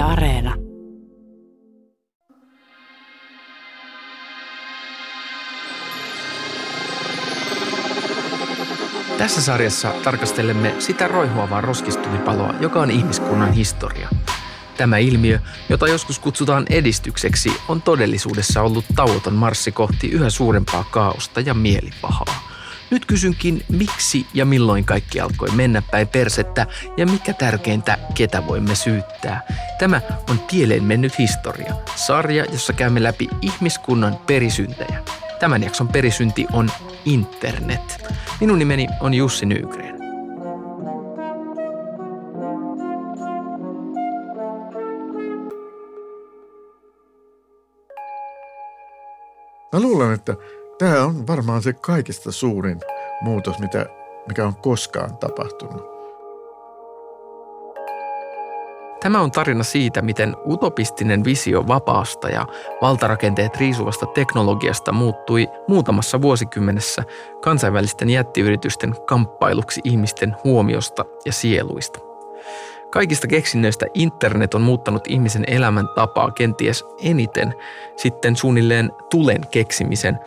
Areena. Tässä sarjassa tarkastelemme sitä roihuavaa roskistumipaloa, joka on ihmiskunnan historia. Tämä ilmiö, jota joskus kutsutaan edistykseksi, on todellisuudessa ollut tauoton marssi kohti yhä suurempaa kaaosta ja mielipahaa. Nyt kysynkin, miksi ja milloin kaikki alkoi mennä päin persettä ja mikä tärkeintä, ketä voimme syyttää. Tämä on Pieleen mennyt historia, sarja, jossa käymme läpi ihmiskunnan perisyntejä. Tämän jakson perisynti on internet. Minun nimeni on Jussi Nygren. Mä luulen, että tämä on varmaan se kaikista suurin muutos, mitä, mikä on koskaan tapahtunut. Tämä on tarina siitä, miten utopistinen visio vapaasta ja valtarakenteet riisuvasta teknologiasta muuttui muutamassa vuosikymmenessä kansainvälisten jättiyritysten kamppailuksi ihmisten huomiosta ja sieluista. Kaikista keksinnöistä internet on muuttanut ihmisen elämän tapaa kenties eniten sitten suunnilleen tulen keksimisen.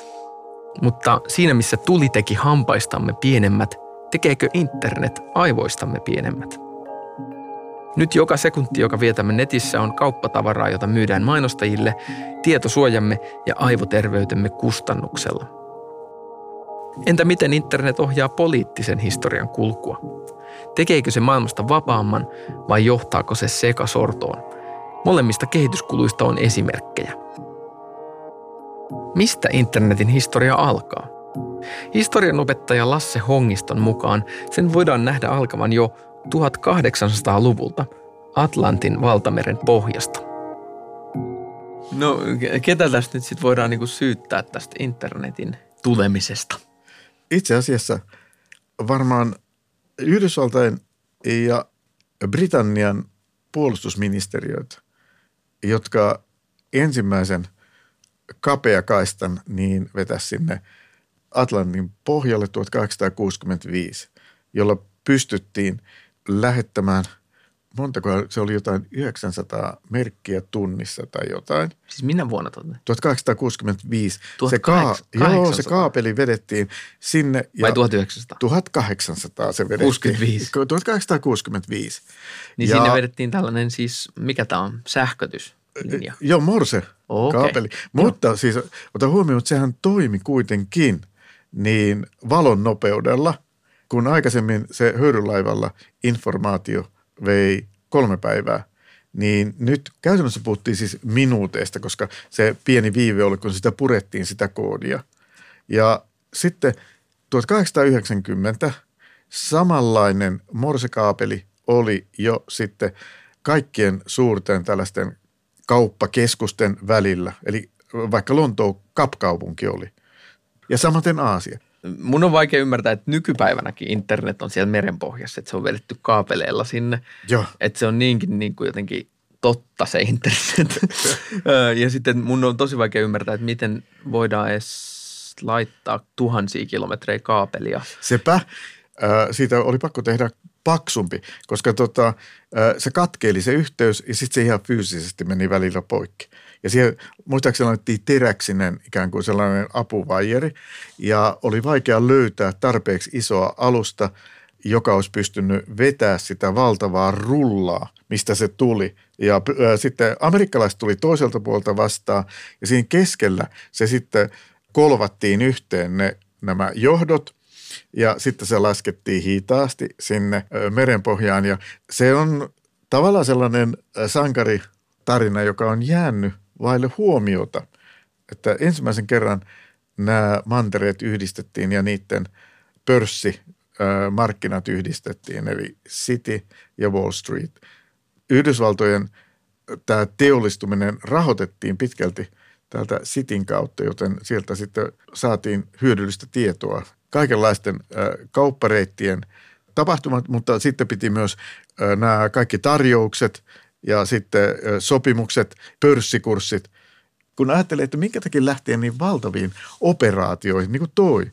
Mutta siinä missä tuli teki hampaistamme pienemmät, tekeekö internet aivoistamme pienemmät? Nyt joka sekunti, joka vietämme netissä, on kauppatavaraa, jota myydään mainostajille, tietosuojamme ja aivoterveytemme kustannuksella. Entä miten internet ohjaa poliittisen historian kulkua? Tekeekö se maailmasta vapaamman vai johtaako se sekasortoon? Molemmista kehityskuluista on esimerkkejä. Mistä internetin historia alkaa? Historian opettaja Lasse Hongiston mukaan sen voidaan nähdä alkavan jo 1800-luvulta Atlantin valtameren pohjasta. No, ketä tästä nyt sitten voidaan niinku syyttää tästä internetin tulemisesta? Itse asiassa varmaan Yhdysvaltain ja Britannian puolustusministeriöt, jotka ensimmäisen kapeakaistan niin vetäisi sinne Atlantin pohjalle 1865, jolla pystyttiin lähettämään, montako se oli jotain 900 merkkiä tunnissa tai jotain. Siis minä vuonna tuonne? 1865. 1800. Se, kaa, joo, se kaapeli vedettiin sinne. Vai 1900? 1800 se vedettiin. 65. 1865. Niin ja, sinne vedettiin tällainen siis, mikä tämä on, sähkötys? Linja. Joo, Morse okay. kaapeli. Mutta Joo. siis ota huomioon, että sehän toimi kuitenkin niin valon nopeudella – kun aikaisemmin se höyrylaivalla informaatio vei kolme päivää, niin nyt käytännössä puhuttiin siis minuuteista, koska se pieni viive oli, kun sitä purettiin sitä koodia. Ja sitten 1890 samanlainen morsekaapeli oli jo sitten kaikkien suurten tällaisten kauppakeskusten välillä. Eli vaikka Lontoon kapkaupunki oli. Ja samaten Aasia mun on vaikea ymmärtää, että nykypäivänäkin internet on siellä merenpohjassa, että se on vedetty kaapeleilla sinne. Joo. Että se on niinkin niin kuin jotenkin totta se internet. ja sitten mun on tosi vaikea ymmärtää, että miten voidaan edes laittaa tuhansia kilometrejä kaapelia. Sepä. Siitä oli pakko tehdä paksumpi, koska tota, se katkeili se yhteys ja sitten se ihan fyysisesti meni välillä poikki. Ja siihen muistaakseni laitettiin teräksinen ikään kuin sellainen apuvajeri ja oli vaikea löytää tarpeeksi isoa alusta, joka olisi pystynyt vetää sitä valtavaa rullaa, mistä se tuli. Ja äh, sitten amerikkalaiset tuli toiselta puolta vastaan ja siinä keskellä se sitten kolvattiin yhteen ne, nämä johdot ja sitten se laskettiin hitaasti sinne merenpohjaan ja se on tavallaan sellainen sankaritarina, joka on jäänyt vaille huomiota, että ensimmäisen kerran nämä mantereet yhdistettiin ja niiden pörssimarkkinat yhdistettiin, eli City ja Wall Street. Yhdysvaltojen tämä teollistuminen rahoitettiin pitkälti täältä Cityn kautta, joten sieltä sitten saatiin hyödyllistä tietoa kaikenlaisten kauppareittien tapahtumat, mutta sitten piti myös nämä kaikki tarjoukset – ja sitten sopimukset, pörssikurssit. Kun ajattelee, että minkä takia lähtee niin valtaviin operaatioihin, niin kuin toi,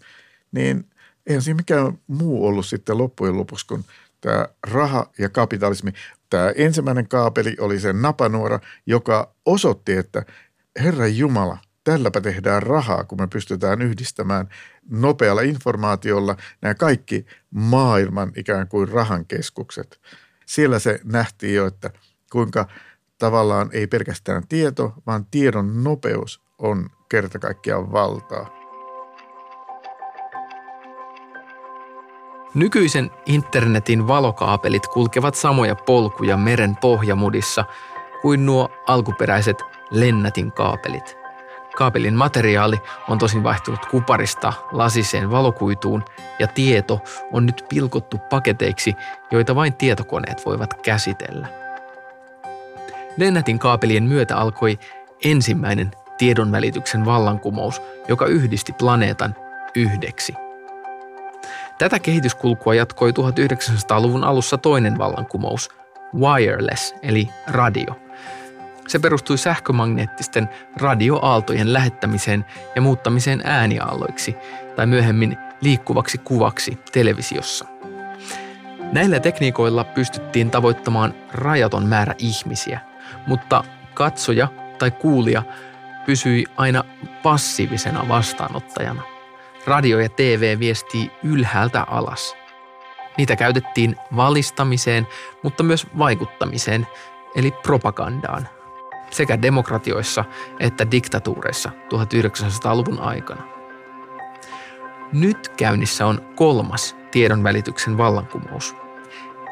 niin eihän siinä mikään muu ollut sitten loppujen lopuksi kuin tämä raha ja kapitalismi. Tämä ensimmäinen kaapeli oli se napanuora, joka osoitti, että Herra Jumala, tälläpä tehdään rahaa, kun me pystytään yhdistämään nopealla informaatiolla nämä kaikki maailman ikään kuin rahan keskukset. Siellä se nähtiin jo, että kuinka tavallaan ei pelkästään tieto, vaan tiedon nopeus on kerta kaikkiaan valtaa. Nykyisen internetin valokaapelit kulkevat samoja polkuja meren pohjamudissa kuin nuo alkuperäiset lennätin kaapelit. Kaapelin materiaali on tosin vaihtunut kuparista lasiseen valokuituun ja tieto on nyt pilkottu paketeiksi, joita vain tietokoneet voivat käsitellä. Lennätin kaapelien myötä alkoi ensimmäinen tiedonvälityksen vallankumous, joka yhdisti planeetan yhdeksi – Tätä kehityskulkua jatkoi 1900-luvun alussa toinen vallankumous, wireless eli radio. Se perustui sähkömagneettisten radioaaltojen lähettämiseen ja muuttamiseen ääniaalloiksi tai myöhemmin liikkuvaksi kuvaksi televisiossa. Näillä tekniikoilla pystyttiin tavoittamaan rajaton määrä ihmisiä, mutta katsoja tai kuulija pysyi aina passiivisena vastaanottajana – radio ja TV viestii ylhäältä alas. Niitä käytettiin valistamiseen, mutta myös vaikuttamiseen, eli propagandaan, sekä demokratioissa että diktatuureissa 1900-luvun aikana. Nyt käynnissä on kolmas tiedonvälityksen vallankumous.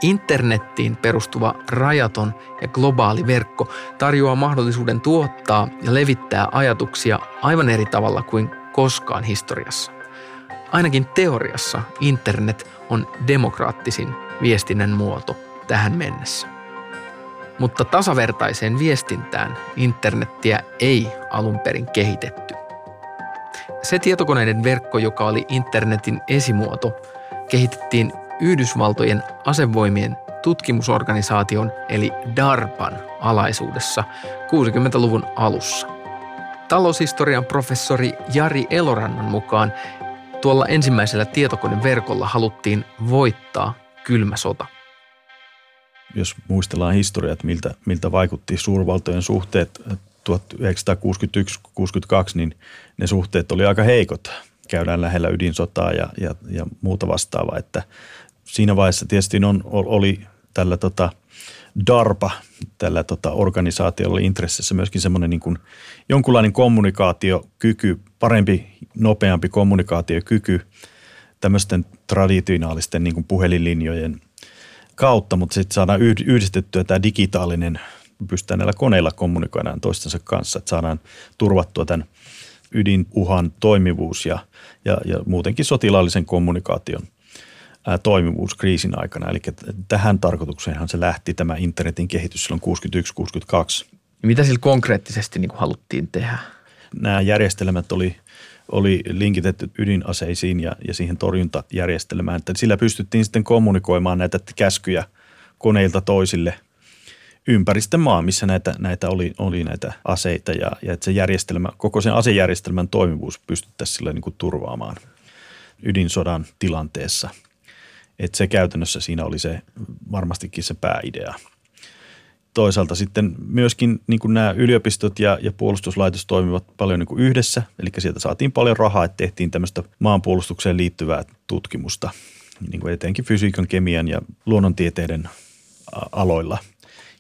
Internettiin perustuva rajaton ja globaali verkko tarjoaa mahdollisuuden tuottaa ja levittää ajatuksia aivan eri tavalla kuin koskaan historiassa. Ainakin teoriassa internet on demokraattisin viestinnän muoto tähän mennessä. Mutta tasavertaiseen viestintään internettiä ei alun perin kehitetty. Se tietokoneiden verkko, joka oli internetin esimuoto, kehitettiin Yhdysvaltojen asevoimien tutkimusorganisaation eli DARPAN alaisuudessa 60-luvun alussa. Taloushistorian professori Jari Elorannan mukaan Tuolla ensimmäisellä tietokoneverkolla haluttiin voittaa kylmä sota. Jos muistellaan historiaa, että miltä, miltä vaikutti suurvaltojen suhteet 1961-62, niin ne suhteet oli aika heikot. Käydään lähellä ydinsotaa ja, ja, ja muuta vastaavaa. Että siinä vaiheessa tietysti on, oli tällä tota, DARPA, tällä tota, organisaatiolla oli intressissä myöskin semmoinen niin jonkunlainen kommunikaatiokyky, parempi, nopeampi kommunikaatiokyky tämmöisten traditionaalisten niin kuin puhelinlinjojen kautta, mutta sitten saadaan yhdistettyä tämä digitaalinen, pystytään näillä koneilla kommunikoidaan toistensa kanssa, että saadaan turvattua tämän ydinuhan toimivuus ja, ja, ja muutenkin sotilaallisen kommunikaation – toimivuus kriisin aikana. Eli tähän tarkoitukseenhan se lähti tämä internetin kehitys silloin 61-62. Mitä sillä konkreettisesti niin kuin haluttiin tehdä? Nämä järjestelmät oli, oli linkitetty ydinaseisiin ja, ja siihen torjuntajärjestelmään. Että sillä pystyttiin sitten kommunikoimaan näitä käskyjä koneilta toisille ympäri sitten maa, missä näitä, näitä oli, oli näitä aseita ja, ja että se järjestelmä, koko sen asejärjestelmän toimivuus pystyttäisiin sillä niin kuin turvaamaan ydinsodan tilanteessa – että se käytännössä siinä oli se varmastikin se pääidea. Toisaalta sitten myöskin niin kuin nämä yliopistot ja, ja puolustuslaitos toimivat paljon niin kuin yhdessä, eli sieltä saatiin paljon rahaa, että tehtiin tämmöistä maanpuolustukseen liittyvää tutkimusta, niin kuin etenkin fysiikan, kemian ja luonnontieteiden aloilla.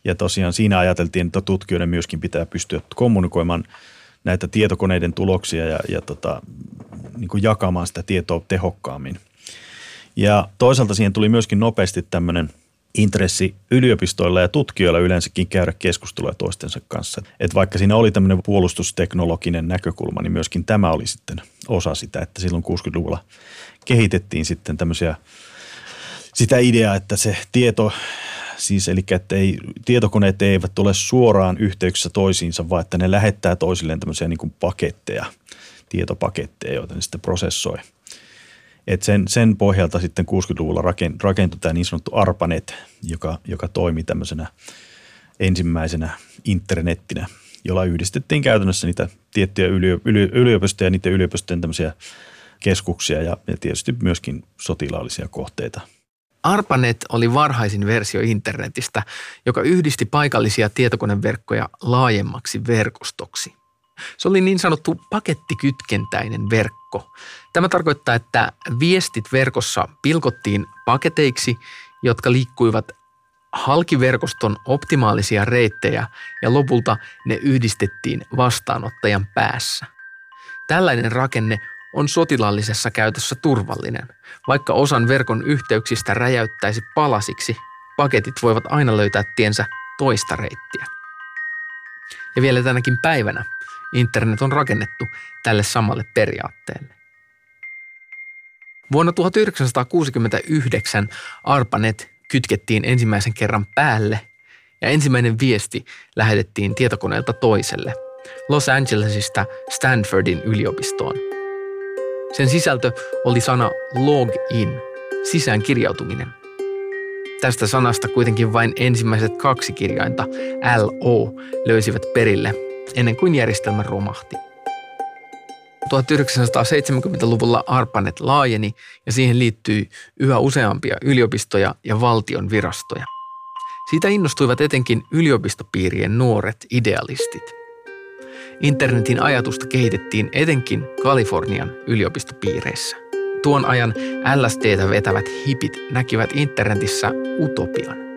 Ja tosiaan siinä ajateltiin, että tutkijoiden myöskin pitää pystyä kommunikoimaan näitä tietokoneiden tuloksia ja, ja tota, niin kuin jakamaan sitä tietoa tehokkaammin. Ja toisaalta siihen tuli myöskin nopeasti tämmöinen intressi yliopistoilla ja tutkijoilla yleensäkin käydä keskustelua toistensa kanssa. Että vaikka siinä oli tämmöinen puolustusteknologinen näkökulma, niin myöskin tämä oli sitten osa sitä, että silloin 60-luvulla kehitettiin sitten tämmöisiä sitä ideaa, että se tieto, siis eli että ei, tietokoneet eivät ole suoraan yhteyksissä toisiinsa, vaan että ne lähettää toisilleen tämmöisiä niin kuin paketteja, tietopaketteja, joita ne sitten prosessoi – et sen, sen pohjalta sitten 60-luvulla rakentui tämä niin sanottu ARPANET, joka, joka toimi tämmöisenä ensimmäisenä internettinä, jolla yhdistettiin käytännössä niitä tiettyjä yliopistoja ja niiden yliopistojen tämmöisiä keskuksia ja, ja tietysti myöskin sotilaallisia kohteita. ARPANET oli varhaisin versio internetistä, joka yhdisti paikallisia tietokoneverkkoja laajemmaksi verkostoksi. Se oli niin sanottu pakettikytkentäinen verkko. Tämä tarkoittaa, että viestit verkossa pilkottiin paketeiksi, jotka liikkuivat halkiverkoston optimaalisia reittejä ja lopulta ne yhdistettiin vastaanottajan päässä. Tällainen rakenne on sotilaallisessa käytössä turvallinen. Vaikka osan verkon yhteyksistä räjäyttäisi palasiksi, paketit voivat aina löytää tiensä toista reittiä. Ja vielä tänäkin päivänä internet on rakennettu tälle samalle periaatteelle. Vuonna 1969 ARPANET kytkettiin ensimmäisen kerran päälle ja ensimmäinen viesti lähetettiin tietokoneelta toiselle Los Angelesista Stanfordin yliopistoon. Sen sisältö oli sana log in, sisään kirjautuminen. Tästä sanasta kuitenkin vain ensimmäiset kaksi kirjainta, LO, löysivät perille ennen kuin järjestelmä romahti. 1970-luvulla ARPANET laajeni ja siihen liittyi yhä useampia yliopistoja ja valtion virastoja. Siitä innostuivat etenkin yliopistopiirien nuoret idealistit. Internetin ajatusta kehitettiin etenkin Kalifornian yliopistopiireissä. Tuon ajan LSDtä vetävät hipit näkivät internetissä utopian.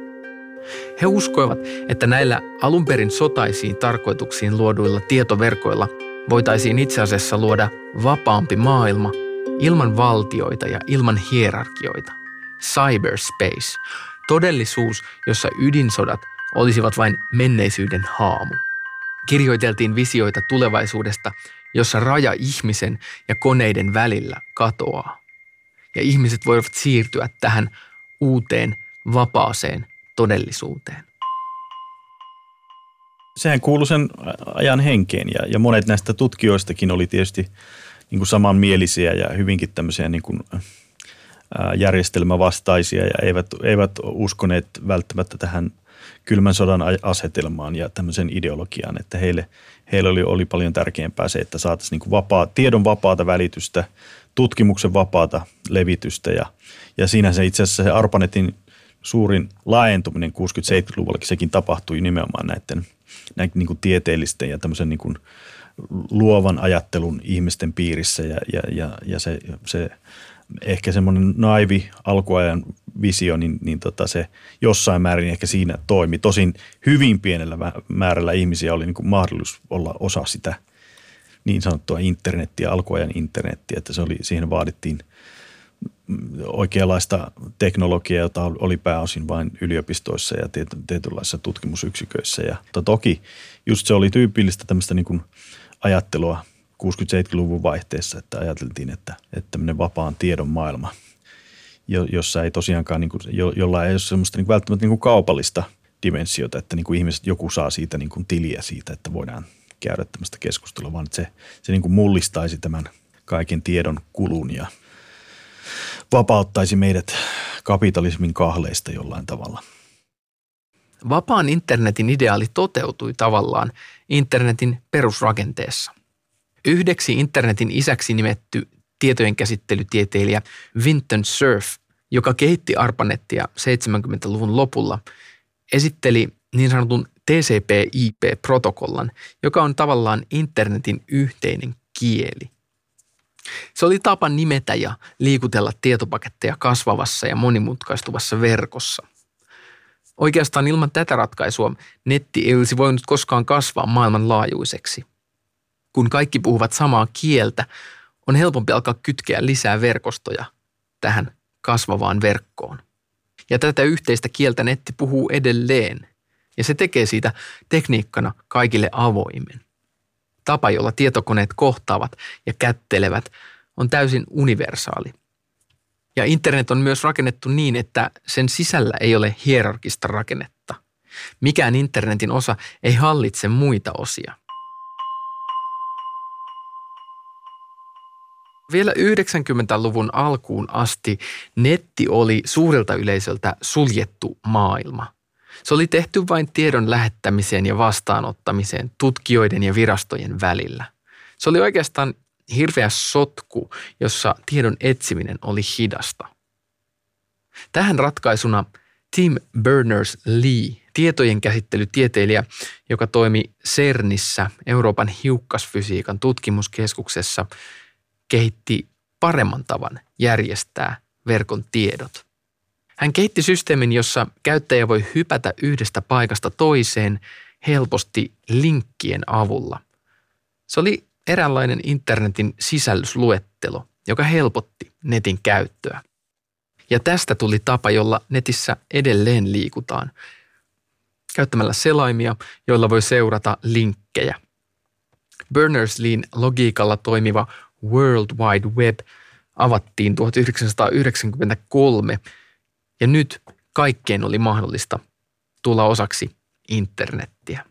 He uskoivat, että näillä alunperin sotaisiin tarkoituksiin luoduilla tietoverkoilla voitaisiin itse asiassa luoda vapaampi maailma ilman valtioita ja ilman hierarkioita. Cyberspace, todellisuus, jossa ydinsodat olisivat vain menneisyyden haamu. Kirjoiteltiin visioita tulevaisuudesta, jossa raja ihmisen ja koneiden välillä katoaa. Ja ihmiset voivat siirtyä tähän uuteen, vapaaseen todellisuuteen. Sehän kuului sen ajan henkeen ja, ja monet näistä tutkijoistakin oli tietysti niin kuin samanmielisiä ja hyvinkin tämmöisiä niin kuin, ää, järjestelmävastaisia ja eivät, eivät uskoneet välttämättä tähän kylmän sodan asetelmaan ja tämmöisen ideologiaan, että heille, heille oli, oli paljon tärkeämpää se, että saataisiin niin vapaa, tiedon vapaata välitystä, tutkimuksen vapaata levitystä ja, ja siinä se itse asiassa se ARPANETin suurin laajentuminen 60-70-luvullakin sekin tapahtui nimenomaan näiden – näin niin kuin tieteellisten ja tämmöisen niin kuin luovan ajattelun ihmisten piirissä ja, ja, ja, ja se, se ehkä semmoinen naivi alkuajan visio, niin, niin tota se jossain määrin ehkä siinä toimi. Tosin hyvin pienellä määrällä ihmisiä oli niin kuin mahdollisuus olla osa sitä niin sanottua internettiä, alkuajan internettiä, että se oli, siihen vaadittiin – oikeanlaista teknologiaa, jota oli pääosin vain yliopistoissa ja tietynlaisissa tutkimusyksiköissä. Ja toki just se oli tyypillistä tämmöistä niin kuin ajattelua 60-70-luvun vaihteessa, että ajateltiin, että, että tämmöinen vapaan tiedon maailma, jossa ei tosiaankaan, niin kuin, jo, jolla ei ole semmoista niin välttämättä niin kuin kaupallista dimensiota, että niin kuin ihmiset, joku saa siitä niin kuin tiliä siitä, että voidaan käydä tämmöistä keskustelua, vaan että se, se niin kuin mullistaisi tämän kaiken tiedon kulun ja – vapauttaisi meidät kapitalismin kahleista jollain tavalla. Vapaan internetin ideaali toteutui tavallaan internetin perusrakenteessa. Yhdeksi internetin isäksi nimetty tietojenkäsittelytieteilijä Vinton Cerf, joka kehitti ARPANETtia 70-luvun lopulla, esitteli niin sanotun TCP/IP-protokollan, joka on tavallaan internetin yhteinen kieli – se oli tapa nimetä ja liikutella tietopaketteja kasvavassa ja monimutkaistuvassa verkossa. Oikeastaan ilman tätä ratkaisua netti ei olisi voinut koskaan kasvaa maailmanlaajuiseksi. Kun kaikki puhuvat samaa kieltä, on helpompi alkaa kytkeä lisää verkostoja tähän kasvavaan verkkoon. Ja tätä yhteistä kieltä netti puhuu edelleen, ja se tekee siitä tekniikkana kaikille avoimen tapa, jolla tietokoneet kohtaavat ja kättelevät, on täysin universaali. Ja internet on myös rakennettu niin, että sen sisällä ei ole hierarkista rakennetta. Mikään internetin osa ei hallitse muita osia. Vielä 90-luvun alkuun asti netti oli suurelta yleisöltä suljettu maailma – se oli tehty vain tiedon lähettämiseen ja vastaanottamiseen tutkijoiden ja virastojen välillä. Se oli oikeastaan hirveä sotku, jossa tiedon etsiminen oli hidasta. Tähän ratkaisuna Tim Berners-Lee, tietojen käsittelytieteilijä, joka toimi CERNissä, Euroopan hiukkasfysiikan tutkimuskeskuksessa, kehitti paremman tavan järjestää verkon tiedot. Hän kehitti systeemin, jossa käyttäjä voi hypätä yhdestä paikasta toiseen helposti linkkien avulla. Se oli eräänlainen internetin sisällysluettelo, joka helpotti netin käyttöä. Ja tästä tuli tapa, jolla netissä edelleen liikutaan, käyttämällä selaimia, joilla voi seurata linkkejä. Berners-Leen logiikalla toimiva World Wide Web avattiin 1993 ja nyt kaikkeen oli mahdollista tulla osaksi internettiä.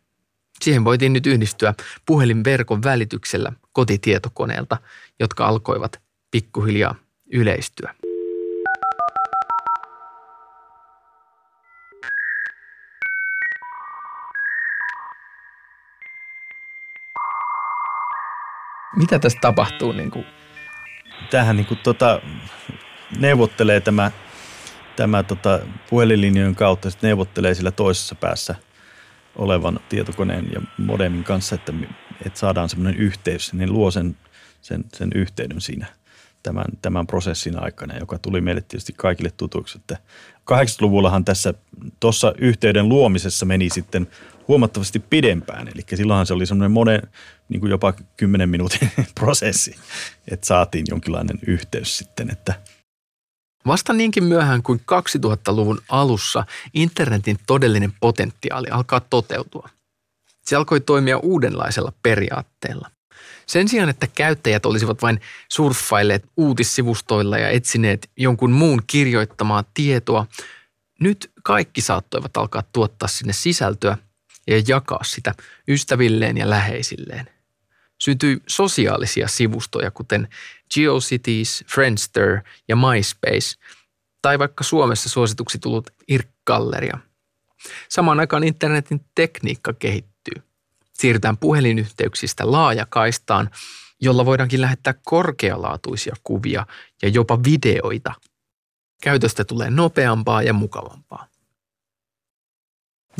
Siihen voitiin nyt yhdistyä puhelinverkon välityksellä kotitietokoneelta, jotka alkoivat pikkuhiljaa yleistyä. Mitä tässä tapahtuu? Niin kuin? Tähän niin kuin, tota, neuvottelee tämä, tämä tota, puhelinlinjojen kautta, sitten neuvottelee sillä toisessa päässä olevan tietokoneen ja modemin kanssa, että, että saadaan semmoinen yhteys, niin luo sen, sen, sen yhteyden siinä tämän, tämän prosessin aikana, joka tuli meille tietysti kaikille tutuksi. Että 80-luvullahan tässä tuossa yhteyden luomisessa meni sitten huomattavasti pidempään. Eli silloinhan se oli semmoinen monen, niin kuin jopa 10 minuutin prosessi, että saatiin jonkinlainen yhteys sitten, että Vasta niinkin myöhään kuin 2000-luvun alussa internetin todellinen potentiaali alkaa toteutua. Se alkoi toimia uudenlaisella periaatteella. Sen sijaan, että käyttäjät olisivat vain surffailleet uutissivustoilla ja etsineet jonkun muun kirjoittamaa tietoa, nyt kaikki saattoivat alkaa tuottaa sinne sisältöä ja jakaa sitä ystävilleen ja läheisilleen. Syntyi sosiaalisia sivustoja, kuten GeoCities, Friendster ja MySpace, tai vaikka Suomessa suosituksi tullut IRC-galleria. Samaan aikaan internetin tekniikka kehittyy. Siirrytään puhelinyhteyksistä laajakaistaan, jolla voidaankin lähettää korkealaatuisia kuvia ja jopa videoita. Käytöstä tulee nopeampaa ja mukavampaa.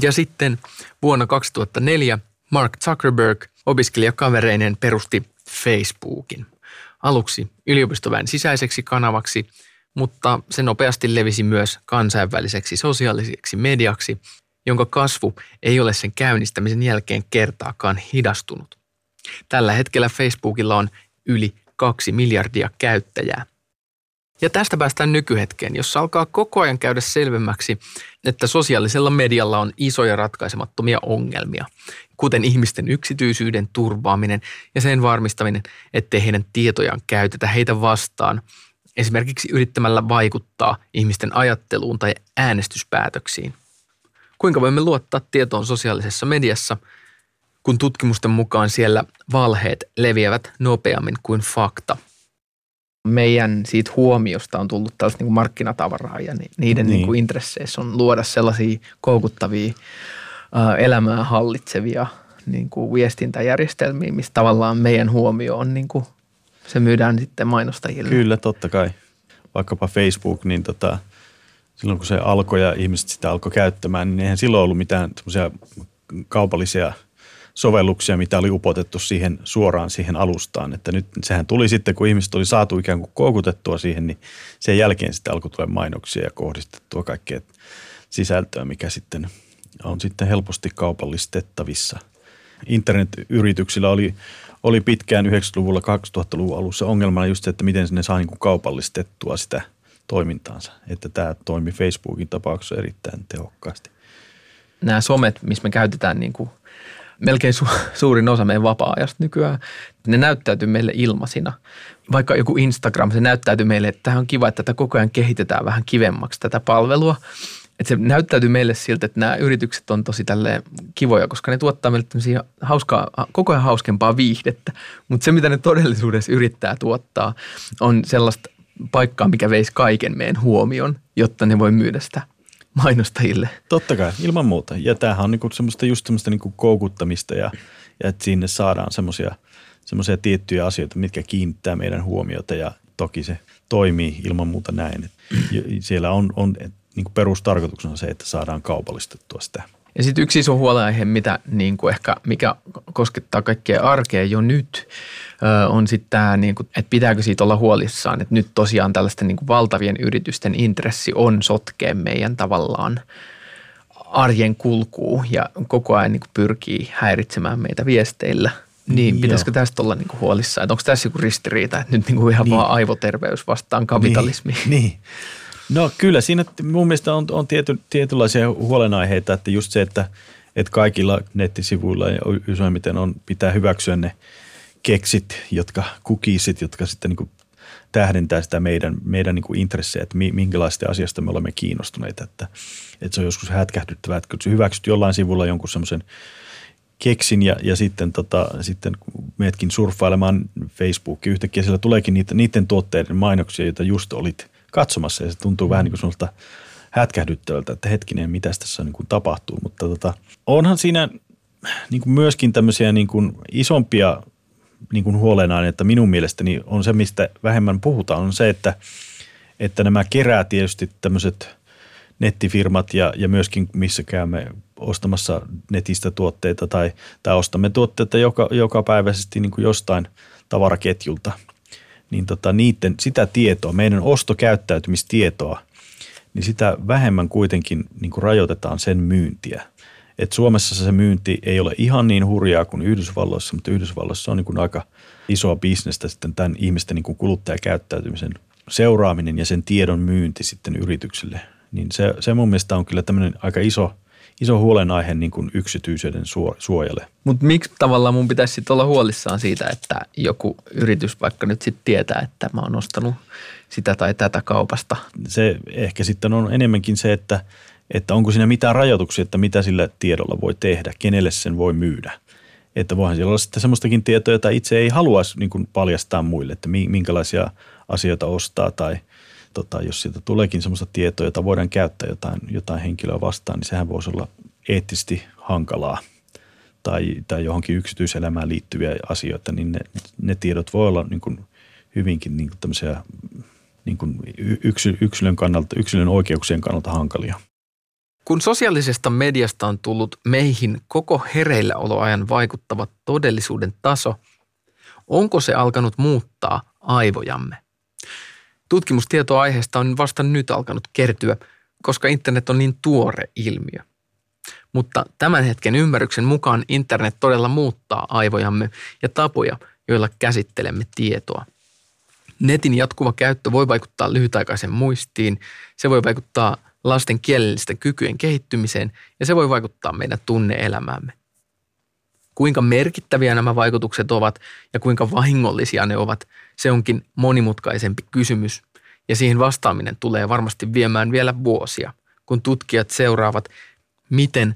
Ja sitten vuonna 2004 Mark Zuckerberg opiskelijakavereinen perusti Facebookin. Aluksi yliopistoväen sisäiseksi kanavaksi, mutta se nopeasti levisi myös kansainväliseksi sosiaaliseksi mediaksi, jonka kasvu ei ole sen käynnistämisen jälkeen kertaakaan hidastunut. Tällä hetkellä Facebookilla on yli kaksi miljardia käyttäjää. Ja tästä päästään nykyhetkeen, jossa alkaa koko ajan käydä selvemmäksi, että sosiaalisella medialla on isoja ratkaisemattomia ongelmia, kuten ihmisten yksityisyyden turvaaminen ja sen varmistaminen, ettei heidän tietojaan käytetä heitä vastaan, esimerkiksi yrittämällä vaikuttaa ihmisten ajatteluun tai äänestyspäätöksiin. Kuinka voimme luottaa tietoon sosiaalisessa mediassa, kun tutkimusten mukaan siellä valheet leviävät nopeammin kuin fakta – meidän siitä huomiosta on tullut tällaista niin markkinatavaraa ja niiden niin. Niin kuin intresseissä on luoda sellaisia koukuttavia elämää hallitsevia niin kuin viestintäjärjestelmiä, missä tavallaan meidän huomio on, niin kuin, se myydään sitten mainostajille. Kyllä, totta kai. Vaikkapa Facebook, niin tota, silloin kun se alkoi ja ihmiset sitä alkoi käyttämään, niin eihän silloin ollut mitään semmoisia kaupallisia – sovelluksia, mitä oli upotettu siihen suoraan siihen alustaan. Että nyt sehän tuli sitten, kun ihmiset oli saatu ikään kuin koukutettua siihen, niin sen jälkeen sitten alkoi tulla mainoksia ja kohdistettua kaikkea sisältöä, mikä sitten on sitten helposti kaupallistettavissa. Internetyrityksillä oli, oli pitkään 90-luvulla, 2000-luvun alussa ongelmana just se, että miten ne saa niin kuin kaupallistettua sitä toimintaansa. Että tämä toimi Facebookin tapauksessa erittäin tehokkaasti. Nämä somet, missä me käytetään niin kuin melkein su- suurin osa meidän vapaa-ajasta nykyään. Ne näyttäytyy meille ilmaisina. Vaikka joku Instagram, se näyttäytyy meille, että tämä on kiva, että tätä koko ajan kehitetään vähän kivemmaksi tätä palvelua. Että se näyttäytyy meille siltä, että nämä yritykset on tosi tälle kivoja, koska ne tuottaa meille hauskaa, koko ajan hauskempaa viihdettä. Mutta se, mitä ne todellisuudessa yrittää tuottaa, on sellaista paikkaa, mikä veisi kaiken meidän huomion, jotta ne voi myydä sitä mainostajille. Totta kai, ilman muuta. Ja tämähän on niinku semmoista just semmoista niinku koukuttamista ja, ja että sinne saadaan semmoisia semmoisia tiettyjä asioita, mitkä kiinnittää meidän huomiota ja toki se toimii ilman muuta näin. Siellä on, on niin kuin perustarkoituksena se, että saadaan kaupallistettua sitä. Ja sitten yksi iso huolenaihe, mitä niin kuin ehkä, mikä koskettaa kaikkea arkea jo nyt, on sitten tämä, niin kuin, että pitääkö siitä olla huolissaan, että nyt tosiaan tällaisten niin kuin valtavien yritysten intressi on sotkea meidän tavallaan arjen kulkuu ja koko ajan niin kuin pyrkii häiritsemään meitä viesteillä. Niin, Joo. pitäisikö tästä olla niin kuin huolissaan? Että onko tässä joku ristiriita, että nyt niin kuin ihan niin. vaan aivoterveys vastaan kapitalismi? Niin. niin. No kyllä, siinä mun mielestä on, on tiety, tietynlaisia huolenaiheita, että just se, että, että kaikilla nettisivuilla ja useimmiten on, pitää hyväksyä ne keksit, jotka, kukisit, jotka sitten niin tähdentää sitä meidän, meidän niin intressejä, että minkälaista asiasta me olemme kiinnostuneita. Että, että se on joskus hätkähdyttävää, että kun sä hyväksyt jollain sivulla jonkun semmoisen keksin ja, ja sitten, tota, sitten meetkin surffailemaan Facebookiin, yhtäkkiä siellä tuleekin niitä, niiden tuotteiden mainoksia, joita just olit katsomassa ja se tuntuu vähän niin kuin hätkähdyttävältä, että hetkinen, mitä tässä niin kuin tapahtuu. Mutta tota, onhan siinä niin kuin myöskin tämmöisiä niin kuin isompia niin kuin että minun mielestäni on se, mistä vähemmän puhutaan, on se, että, että nämä kerää tietysti tämmöiset nettifirmat ja, ja myöskin missä käymme ostamassa netistä tuotteita tai, tai ostamme tuotteita joka, joka päiväisesti niin kuin jostain tavaraketjulta, niin tota, niiden, sitä tietoa, meidän ostokäyttäytymistietoa, niin sitä vähemmän kuitenkin niin kuin rajoitetaan sen myyntiä. Et Suomessa se myynti ei ole ihan niin hurjaa kuin Yhdysvalloissa, mutta Yhdysvalloissa on niin kuin aika isoa bisnestä sitten tämän ihmisten niin kuin kuluttajakäyttäytymisen seuraaminen ja sen tiedon myynti sitten yrityksille. Niin se, se mun mielestä on kyllä tämmöinen aika iso, iso huolenaihe niin kuin yksityisyyden suojalle. Mutta miksi tavallaan mun pitäisi sitten olla huolissaan siitä, että joku yritys vaikka nyt sitten tietää, että mä oon ostanut sitä tai tätä kaupasta? Se ehkä sitten on enemmänkin se, että – että onko siinä mitään rajoituksia, että mitä sillä tiedolla voi tehdä, kenelle sen voi myydä. Että voihan siellä olla sitten semmoistakin tietoa, jota itse ei haluaisi niin paljastaa muille, että minkälaisia asioita ostaa tai tota, jos siitä tuleekin semmoista tietoa, jota voidaan käyttää jotain, jotain henkilöä vastaan, niin sehän voisi olla eettisesti hankalaa tai, tai johonkin yksityiselämään liittyviä asioita, niin ne, ne tiedot voi olla niin kuin hyvinkin niin kuin tämmöisiä niin kuin yksilön, kannalta, yksilön oikeuksien kannalta hankalia. Kun sosiaalisesta mediasta on tullut meihin koko hereilläoloajan vaikuttava todellisuuden taso, onko se alkanut muuttaa aivojamme? Tutkimustieto aiheesta on vasta nyt alkanut kertyä, koska internet on niin tuore ilmiö. Mutta tämän hetken ymmärryksen mukaan internet todella muuttaa aivojamme ja tapoja, joilla käsittelemme tietoa. Netin jatkuva käyttö voi vaikuttaa lyhytaikaisen muistiin, se voi vaikuttaa – lasten kielellisten kykyjen kehittymiseen ja se voi vaikuttaa meidän tunneelämäämme. Kuinka merkittäviä nämä vaikutukset ovat ja kuinka vahingollisia ne ovat, se onkin monimutkaisempi kysymys ja siihen vastaaminen tulee varmasti viemään vielä vuosia, kun tutkijat seuraavat, miten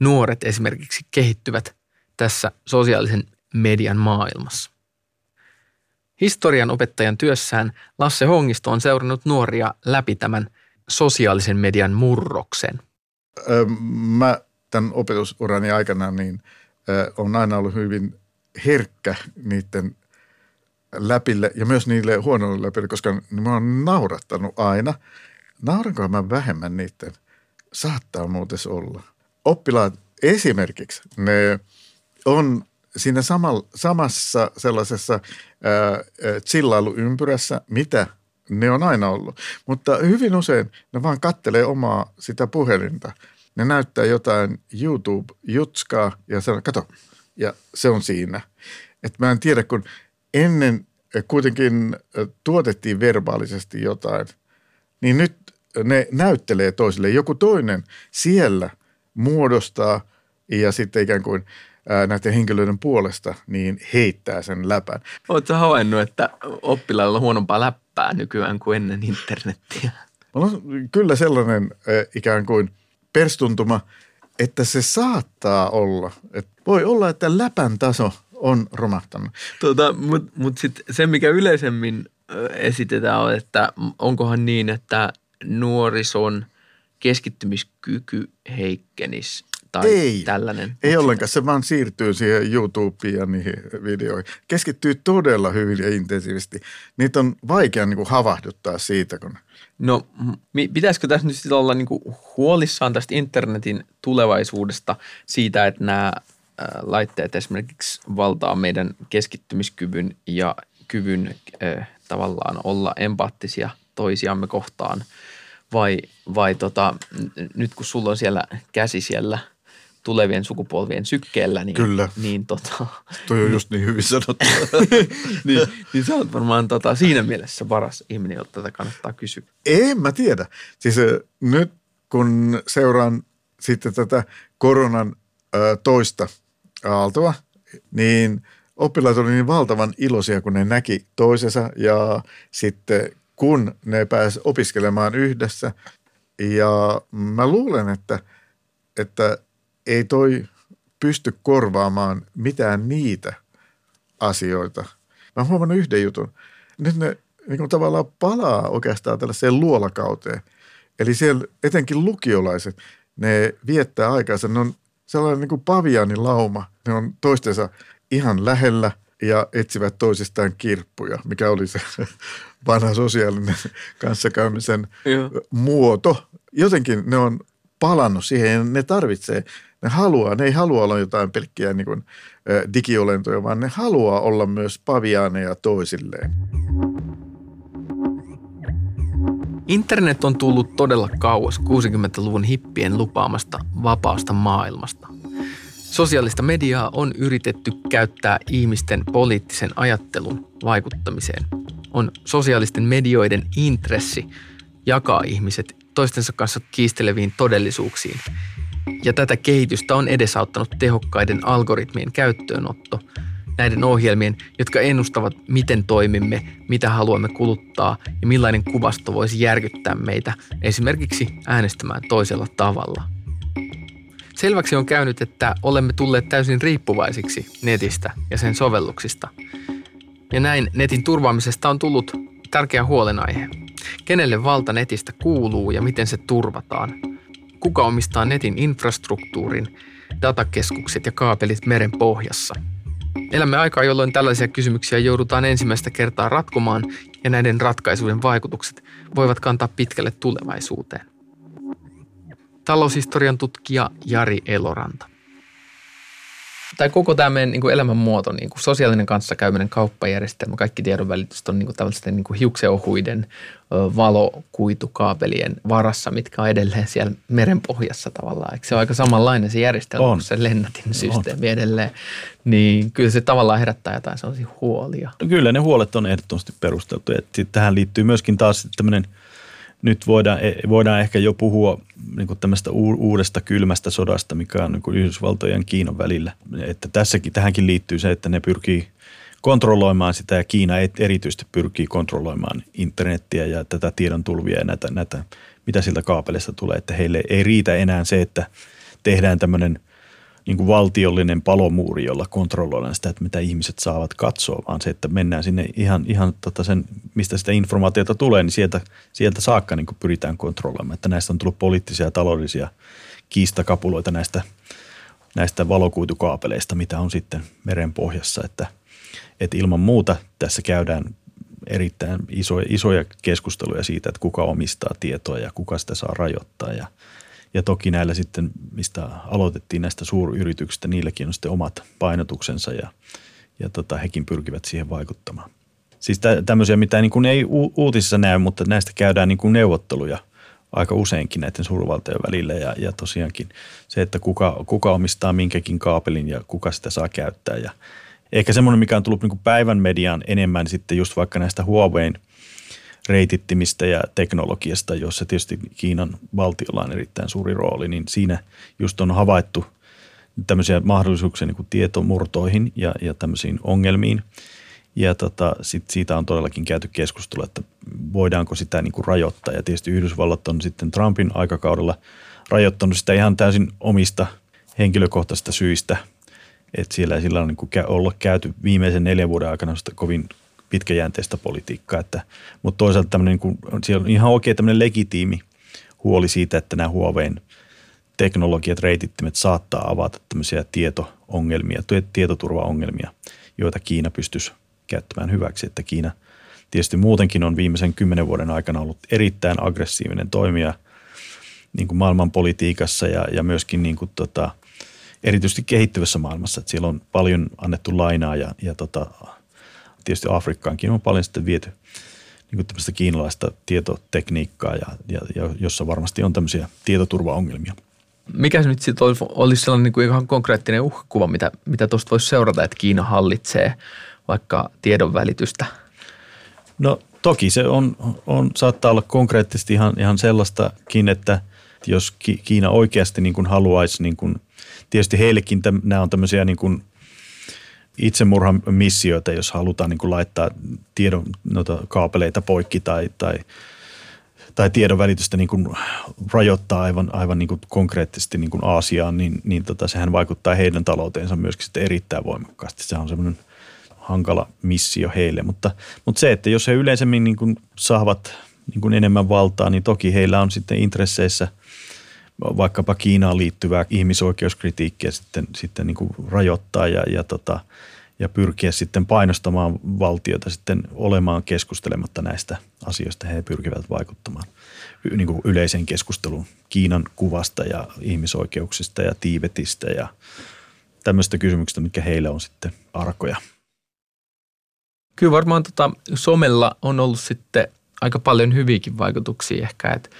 nuoret esimerkiksi kehittyvät tässä sosiaalisen median maailmassa. Historian opettajan työssään Lasse Hongisto on seurannut nuoria läpi tämän sosiaalisen median murroksen? Mä tämän opetusurani aikana niin on aina ollut hyvin herkkä niiden läpille ja myös niille huonoille läpille, koska mä oon naurattanut aina. Nauranko mä vähemmän niiden? Saattaa muuten olla. Oppilaat esimerkiksi, ne on siinä samassa sellaisessa äh, chillailuympyrässä, mitä ne on aina ollut. Mutta hyvin usein ne vaan kattelee omaa sitä puhelinta. Ne näyttää jotain YouTube-jutskaa ja sanoo, kato, ja se on siinä. Että mä en tiedä, kun ennen kuitenkin tuotettiin verbaalisesti jotain, niin nyt ne näyttelee toisille. Joku toinen siellä muodostaa ja sitten ikään kuin – näiden henkilöiden puolesta, niin heittää sen läpän. Oletko havainnut, että oppilailla on huonompaa läppää nykyään kuin ennen internettiä? On kyllä sellainen ikään kuin perstuntuma, että se saattaa olla. Että voi olla, että läpän taso on romahtanut. Tota, Mutta mut sitten se, mikä yleisemmin esitetään, on, että onkohan niin, että nuorison keskittymiskyky heikkenisi tai ei, tällainen. Ei ollenkaan, se vaan siirtyy siihen YouTubeen ja niihin videoihin. Keskittyy todella hyvin ja intensiivisesti. Niitä on vaikea niin kuin havahduttaa siitä, kun No pitäisikö tässä nyt olla niin kuin huolissaan tästä internetin tulevaisuudesta siitä, että nämä laitteet esimerkiksi valtaa meidän keskittymiskyvyn ja kyvyn äh, tavallaan olla empaattisia toisiamme kohtaan vai, vai tota, nyt kun sulla on siellä käsi siellä tulevien sukupolvien sykkeellä, niin, Kyllä. niin tota, Toi on just niin hyvin sanottu. niin, niin sä oot varmaan tota, siinä mielessä paras ihminen, jolta tätä kannattaa kysyä. En mä tiedä. Siis nyt kun seuraan sitten tätä koronan ö, toista aaltoa, niin oppilaat olivat niin valtavan iloisia, kun ne näki toisensa ja sitten kun ne pääsivät opiskelemaan yhdessä. Ja mä luulen, että, että ei toi pysty korvaamaan mitään niitä asioita. Mä oon huomannut yhden jutun. Nyt ne niin kuin tavallaan palaa oikeastaan tällaiseen luolakauteen. Eli siellä etenkin lukiolaiset, ne viettää aikaansa, ne on sellainen niin kuin paviaanin lauma. Ne on toistensa ihan lähellä ja etsivät toisistaan kirppuja, mikä oli se vanha sosiaalinen kanssakäymisen Joo. muoto. Jotenkin ne on palannut siihen ja ne tarvitsee, ne haluaa, ne ei halua olla jotain pelkkiä niin kuin, digiolentoja, vaan ne haluaa olla myös paviaaneja toisilleen. Internet on tullut todella kauas 60-luvun hippien lupaamasta vapaasta maailmasta. Sosiaalista mediaa on yritetty käyttää ihmisten poliittisen ajattelun vaikuttamiseen. On sosiaalisten medioiden intressi jakaa ihmiset toistensa kanssa kiisteleviin todellisuuksiin. Ja tätä kehitystä on edesauttanut tehokkaiden algoritmien käyttöönotto – näiden ohjelmien, jotka ennustavat, miten toimimme, mitä haluamme kuluttaa ja millainen kuvasto voisi järkyttää meitä esimerkiksi äänestämään toisella tavalla. Selväksi on käynyt, että olemme tulleet täysin riippuvaisiksi netistä ja sen sovelluksista. Ja näin netin turvaamisesta on tullut tärkeä huolenaihe. Kenelle valta netistä kuuluu ja miten se turvataan? Kuka omistaa netin infrastruktuurin, datakeskukset ja kaapelit meren pohjassa – Elämme aikaa, jolloin tällaisia kysymyksiä joudutaan ensimmäistä kertaa ratkomaan ja näiden ratkaisujen vaikutukset voivat kantaa pitkälle tulevaisuuteen. Taloushistorian tutkija Jari Eloranta tai koko tämä meidän niin kuin elämänmuoto, niin kuin sosiaalinen kanssakäyminen, kauppajärjestelmä, kaikki tiedonvälitys on niin kuin tällaisten niin kuin hiukseohuiden valokuitukaapelien varassa, mitkä on edelleen siellä meren pohjassa tavallaan. Eikö se ole aika samanlainen se järjestelmä kuin se Lennatin systeemi on. edelleen? Niin kyllä se tavallaan herättää jotain sellaisia huolia. No kyllä ne huolet on ehdottomasti perusteltu. Sitten tähän liittyy myöskin taas tämmöinen – nyt voidaan, e, voidaan ehkä jo puhua niin tämmöistä uudesta kylmästä sodasta, mikä on niin Yhdysvaltojen ja Kiinan välillä. Että tässäkin, tähänkin liittyy se, että ne pyrkii kontrolloimaan sitä ja Kiina erityisesti pyrkii kontrolloimaan internettiä ja tätä tiedon tulvia ja näitä, näitä mitä siltä kaapelista tulee. Että heille ei riitä enää se, että tehdään tämmöinen – niin kuin valtiollinen palomuuri, jolla kontrolloidaan sitä, että mitä ihmiset saavat katsoa, vaan se, että mennään sinne ihan, ihan tota sen, mistä sitä informaatiota tulee, niin sieltä, sieltä saakka niin kuin pyritään kontrolloimaan. Että näistä on tullut poliittisia ja taloudellisia kiistakapuloita näistä, näistä valokuitukaapeleista, mitä on sitten meren pohjassa, että, että ilman muuta tässä käydään erittäin isoja, isoja keskusteluja siitä, että kuka omistaa tietoa ja kuka sitä saa rajoittaa. Ja – ja toki näillä sitten, mistä aloitettiin näistä suuryrityksistä, niilläkin on sitten omat painotuksensa ja, ja tota, hekin pyrkivät siihen vaikuttamaan. Siis tä, tämmöisiä, mitä niin kuin ei u- uutisissa näy, mutta näistä käydään niin kuin neuvotteluja aika useinkin näiden suurvaltojen välillä. Ja, ja tosiaankin se, että kuka, kuka omistaa minkäkin kaapelin ja kuka sitä saa käyttää. Ja ehkä semmoinen, mikä on tullut niin päivän mediaan enemmän sitten just vaikka näistä Huawein – reitittimistä ja teknologiasta, jossa tietysti Kiinan valtiolla on erittäin suuri rooli, niin siinä just on havaittu tämmöisiä mahdollisuuksia niin kuin tietomurtoihin ja, ja tämmöisiin ongelmiin. Ja tota, sit siitä on todellakin käyty keskustelua, että voidaanko sitä niin kuin rajoittaa. Ja tietysti Yhdysvallat on sitten Trumpin aikakaudella rajoittanut sitä ihan täysin omista henkilökohtaisista syistä. Että siellä sillä on niin kuin olla käyty viimeisen neljän vuoden aikana kovin pitkäjänteistä politiikkaa. Että, mutta toisaalta tämmöinen, kun, siellä on ihan oikein tämmöinen legitiimi huoli siitä, että nämä Huaweiin teknologiat, reitittimet saattaa avata tämmöisiä tieto-ongelmia, tietoturvaongelmia, joita Kiina pystyisi käyttämään hyväksi. Että Kiina tietysti muutenkin on viimeisen kymmenen vuoden aikana ollut erittäin aggressiivinen toimija niin kuin maailmanpolitiikassa ja, ja myöskin niin kuin tota, erityisesti kehittyvässä maailmassa. Että siellä on paljon annettu lainaa ja, ja tota, tietysti Afrikkaankin on paljon sitten viety niin kuin tämmöistä kiinalaista tietotekniikkaa, ja, ja, ja jossa varmasti on tämmöisiä tietoturvaongelmia. Mikä se nyt sitten olisi sellainen niin kuin ihan konkreettinen uhkakuva, mitä, mitä tuosta voisi seurata, että Kiina hallitsee vaikka tiedon välitystä? No toki se on, on, saattaa olla konkreettisesti ihan, ihan sellaistakin, että jos Kiina oikeasti niin kuin haluaisi, niin kuin, tietysti heillekin täm, nämä on tämmöisiä niin kuin – itsemurhan missioita, jos halutaan niin kuin laittaa tiedon noita kaapeleita poikki tai, tai, tai tiedon välitystä niin kuin rajoittaa aivan, aivan niin kuin konkreettisesti niin kuin Aasiaan, niin, niin tota, sehän vaikuttaa heidän talouteensa myöskin erittäin voimakkaasti. Se on semmoinen hankala missio heille, mutta, mutta se, että jos he yleisemmin niin kuin saavat niin kuin enemmän valtaa, niin toki heillä on sitten intresseissä – vaikkapa Kiinaan liittyvää ihmisoikeuskritiikkiä sitten, sitten niin kuin rajoittaa ja, ja, tota, ja pyrkiä sitten painostamaan valtiota sitten olemaan keskustelematta näistä asioista. He pyrkivät vaikuttamaan niin kuin yleiseen keskusteluun Kiinan kuvasta ja ihmisoikeuksista ja Tiibetistä ja tämmöistä kysymyksistä, mitkä heille on sitten arkoja. Kyllä varmaan tota, somella on ollut sitten aika paljon hyviäkin vaikutuksia ehkä, että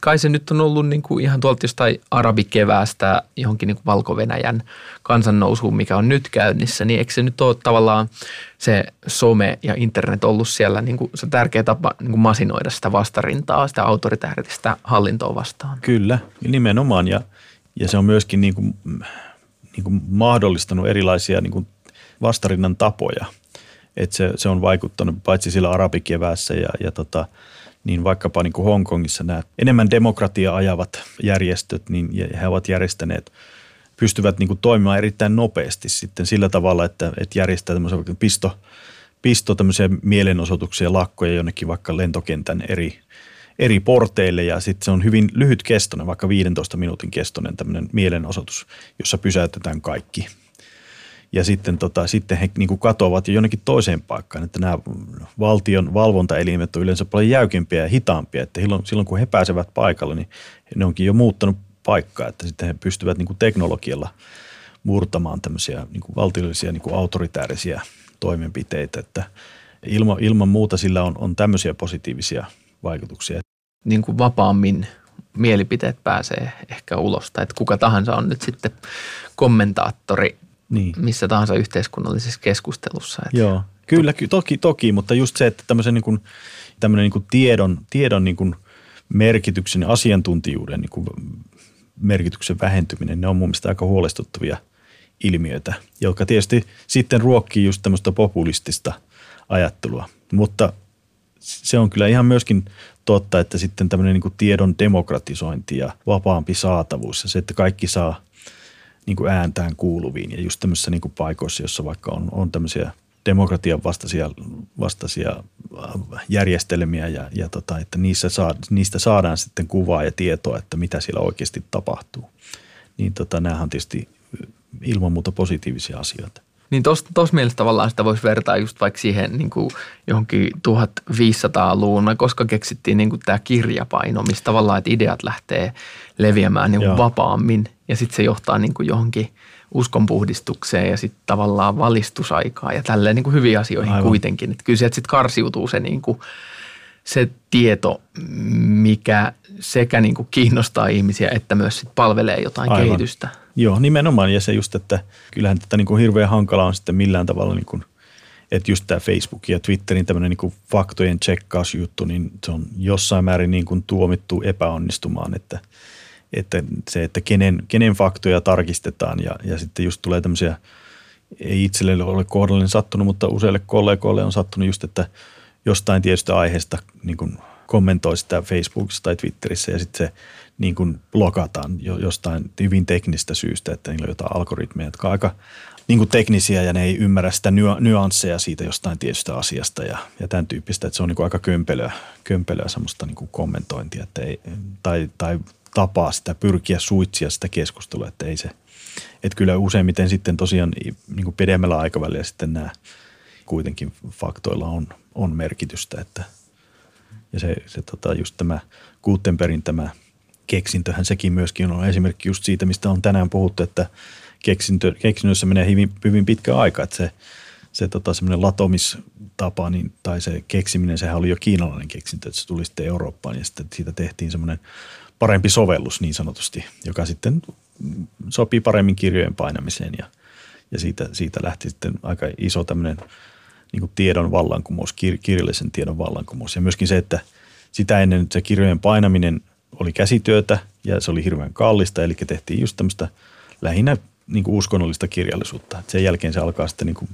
kai se nyt on ollut niin kuin ihan tuolta jostain arabikeväästä johonkin niin kuin Valko-Venäjän kansannousuun, mikä on nyt käynnissä, niin eikö se nyt ole tavallaan se some ja internet ollut siellä niin kuin se tärkeä tapa niin kuin masinoida sitä vastarintaa, sitä autoritääristä hallintoa vastaan? Kyllä, nimenomaan ja, ja se on myöskin niin kuin, niin kuin mahdollistanut erilaisia niin kuin vastarinnan tapoja. että se, se on vaikuttanut paitsi sillä arabikeväässä ja, ja tota, niin vaikkapa niin kuin Hongkongissa nämä enemmän demokratia ajavat järjestöt, niin he ovat järjestäneet, pystyvät niin kuin toimimaan erittäin nopeasti sitten sillä tavalla, että, että järjestää tämmöisiä pisto, pisto tämmöisiä mielenosoituksia, lakkoja jonnekin vaikka lentokentän eri, eri porteille. Ja sitten se on hyvin lyhyt kestoinen, vaikka 15 minuutin kestoinen tämmöinen mielenosoitus, jossa pysäytetään kaikki ja sitten, tota, sitten he niin kuin katoavat jo jonnekin toiseen paikkaan, että nämä valtion valvontaelimet on yleensä paljon jäykempiä ja hitaampia, että silloin, kun he pääsevät paikalle, niin ne onkin jo muuttanut paikkaa, että sitten he pystyvät niin kuin teknologialla murtamaan tämmöisiä niin kuin valtiollisia niin kuin autoritäärisiä toimenpiteitä, että ilman, ilman muuta sillä on, on tämmöisiä positiivisia vaikutuksia. Niin kuin vapaammin mielipiteet pääsee ehkä ulos, tai että kuka tahansa on nyt sitten kommentaattori niin. missä tahansa yhteiskunnallisessa keskustelussa. Että. Joo, kyllä, ky- toki, toki, mutta just se, että tämmöisen niin kuin, tämmöinen niin kuin tiedon, tiedon niin kuin merkityksen ja asiantuntijuuden niin kuin merkityksen vähentyminen, ne on mun mielestä aika huolestuttavia ilmiöitä, jotka tietysti sitten ruokkii just tämmöistä populistista ajattelua. Mutta se on kyllä ihan myöskin totta, että sitten tämmöinen niin kuin tiedon demokratisointi ja vapaampi saatavuus ja se, että kaikki saa – niin kuin ääntään kuuluviin ja just tämmöisissä niin kuin paikoissa, jossa vaikka on, on tämmöisiä demokratian vastaisia, vastaisia äh, järjestelmiä ja, ja tota, että niissä saa, niistä saadaan sitten kuvaa ja tietoa, että mitä siellä oikeasti tapahtuu. Niin tota, näähän on tietysti ilman muuta positiivisia asioita. Niin tuossa mielessä tavallaan sitä voisi vertaa just vaikka siihen niin kuin johonkin 1500-luvun, koska keksittiin niin kuin tämä kirjapaino, missä tavallaan että ideat lähtee leviämään niin kuin vapaammin ja sitten se johtaa niin kuin johonkin uskonpuhdistukseen ja sitten tavallaan valistusaikaa ja tälleen niin kuin hyviin asioihin Aivan. kuitenkin. Että kyllä sieltä sitten karsiutuu se, niin kuin, se tieto, mikä sekä niin kuin kiinnostaa ihmisiä että myös sit palvelee jotain Aivan. kehitystä. Joo, nimenomaan. Ja se just, että kyllähän tätä niin kuin hirveän hankala on sitten millään tavalla, niin kuin, että just tämä Facebook ja Twitterin tämmöinen niin kuin faktojen tsekkausjuttu, niin se on jossain määrin niin kuin tuomittu epäonnistumaan, että, että se, että kenen, kenen faktoja tarkistetaan ja, ja sitten just tulee tämmöisiä, ei itselle ole kohdallinen sattunut, mutta useille kollegoille on sattunut just, että jostain tietystä aiheesta niin kuin kommentoi sitä Facebookissa tai Twitterissä ja sitten se niin kuin blokataan jostain hyvin teknistä syystä, että niillä on jotain algoritmeja, jotka on aika niin kuin teknisiä ja ne ei ymmärrä sitä nyansseja siitä jostain tietystä asiasta ja, ja tämän tyyppistä, että se on niin kuin aika kömpelöä, kömpelöä semmoista niin kuin kommentointia että ei, tai, tai tapaa sitä pyrkiä suitsia sitä keskustelua, että ei se, että kyllä useimmiten sitten tosiaan niin kuin pidemmällä aikavälillä sitten nämä kuitenkin faktoilla on, on merkitystä, että ja se, se tota, just tämä Gutenbergin tämä keksintöhän sekin myöskin on esimerkki just siitä, mistä on tänään puhuttu, että keksintö, keksinnössä menee hyvin, hyvin pitkä aika, että se, se tota, semmoinen latomistapa niin, tai se keksiminen, sehän oli jo kiinalainen keksintö, että se tuli sitten Eurooppaan ja sitten siitä tehtiin semmoinen parempi sovellus niin sanotusti, joka sitten sopii paremmin kirjojen painamiseen ja, ja siitä, siitä lähti sitten aika iso tämmöinen niin kuin tiedon vallankumous, kir, kirjallisen tiedon vallankumous ja myöskin se, että sitä ennen se kirjojen painaminen oli käsityötä ja se oli hirveän kallista, eli tehtiin just tämmöistä lähinnä niin kuin uskonnollista kirjallisuutta. Et sen jälkeen se alkaa sitten niin kuin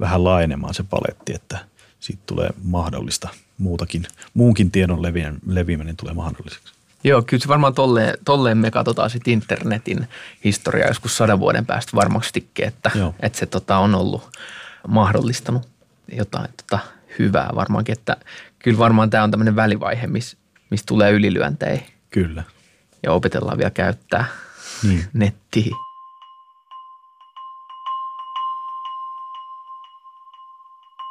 vähän laajenemaan se paletti, että siitä tulee mahdollista muutakin, muunkin tiedon leviäminen tulee mahdolliseksi. Joo, kyllä se varmaan tolleen, tolleen me katsotaan sitten internetin historiaa joskus sadan vuoden päästä varmastikin, että, että se tota, on ollut mahdollistanut jotain tota, hyvää varmaankin, että kyllä varmaan tämä on tämmöinen välivaihe, missä miss tulee ylilyöntejä. Kyllä. Ja opetellaan vielä käyttää niin. nettiä.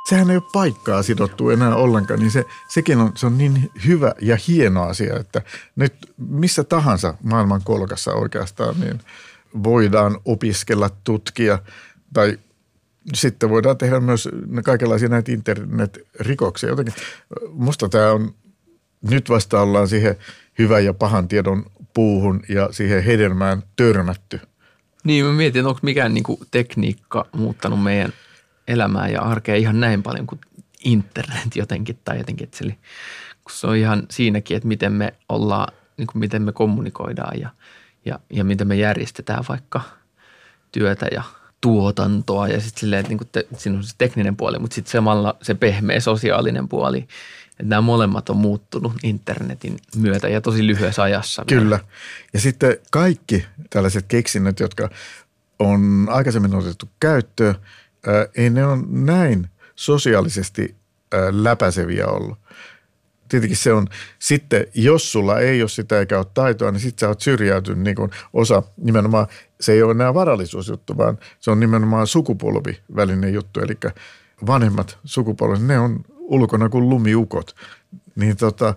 sehän ei ole paikkaa sidottu enää ollenkaan, niin se, sekin on, se on niin hyvä ja hieno asia, että nyt missä tahansa maailman kolkassa oikeastaan niin voidaan opiskella, tutkia tai sitten voidaan tehdä myös kaikenlaisia näitä internetrikoksia. Jotenkin musta tämä on, nyt vasta ollaan siihen hyvän ja pahan tiedon puuhun ja siihen hedelmään törmätty. Niin, mä mietin, onko mikään niinku tekniikka muuttanut meidän – elämää ja arkea ihan näin paljon kuin internet jotenkin tai jotenkin, että kun se on ihan siinäkin, että miten me ollaan, niin kuin miten me kommunikoidaan ja, ja, ja miten me järjestetään vaikka työtä ja tuotantoa ja sitten silleen, että niin kuin te, siinä on se tekninen puoli, mutta sitten samalla se pehmeä sosiaalinen puoli, että nämä molemmat on muuttunut internetin myötä ja tosi lyhyessä ajassa. Kyllä. Ja sitten kaikki tällaiset keksinnöt, jotka on aikaisemmin otettu käyttöön, ei ne on näin sosiaalisesti läpäiseviä ollut. Tietenkin se on sitten, jos sulla ei ole sitä eikä ole taitoa, niin sitten sä oot syrjäytynyt niin kuin osa nimenomaan, se ei ole enää varallisuusjuttu, vaan se on nimenomaan sukupolvivälinen juttu. Eli vanhemmat sukupolvet, ne on ulkona kuin lumiukot. Niin tota,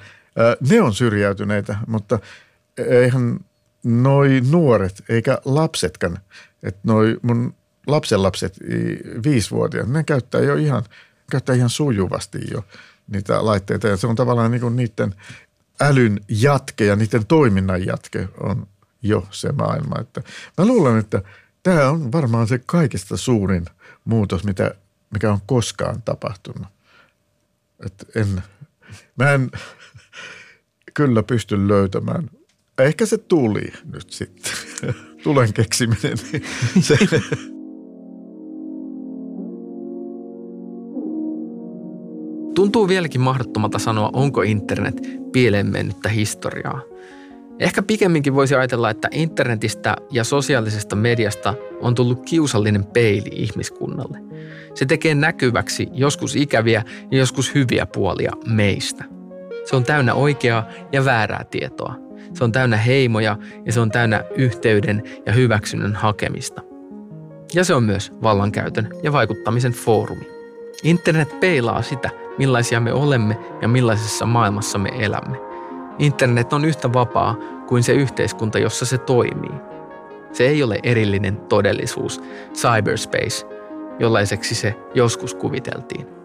ne on syrjäytyneitä, mutta eihän noi nuoret eikä lapsetkaan, että noi mun lapsenlapset, viisivuotiaat, ne käyttää jo ihan, käyttää ihan sujuvasti jo niitä laitteita. Ja se on tavallaan niin kuin niiden älyn jatke ja niiden toiminnan jatke on jo se maailma. Että mä luulen, että tämä on varmaan se kaikista suurin muutos, mitä, mikä on koskaan tapahtunut. Et en, mä en kyllä pysty löytämään. Ehkä se tuli nyt sitten. Tulen keksiminen. Se, Tuntuu vieläkin mahdottomalta sanoa, onko internet pieleen mennyttä historiaa. Ehkä pikemminkin voisi ajatella, että internetistä ja sosiaalisesta mediasta on tullut kiusallinen peili ihmiskunnalle. Se tekee näkyväksi joskus ikäviä ja joskus hyviä puolia meistä. Se on täynnä oikeaa ja väärää tietoa. Se on täynnä heimoja ja se on täynnä yhteyden ja hyväksynnän hakemista. Ja se on myös vallankäytön ja vaikuttamisen foorumi. Internet peilaa sitä, millaisia me olemme ja millaisessa maailmassa me elämme. Internet on yhtä vapaa kuin se yhteiskunta, jossa se toimii. Se ei ole erillinen todellisuus, cyberspace, jollaiseksi se joskus kuviteltiin.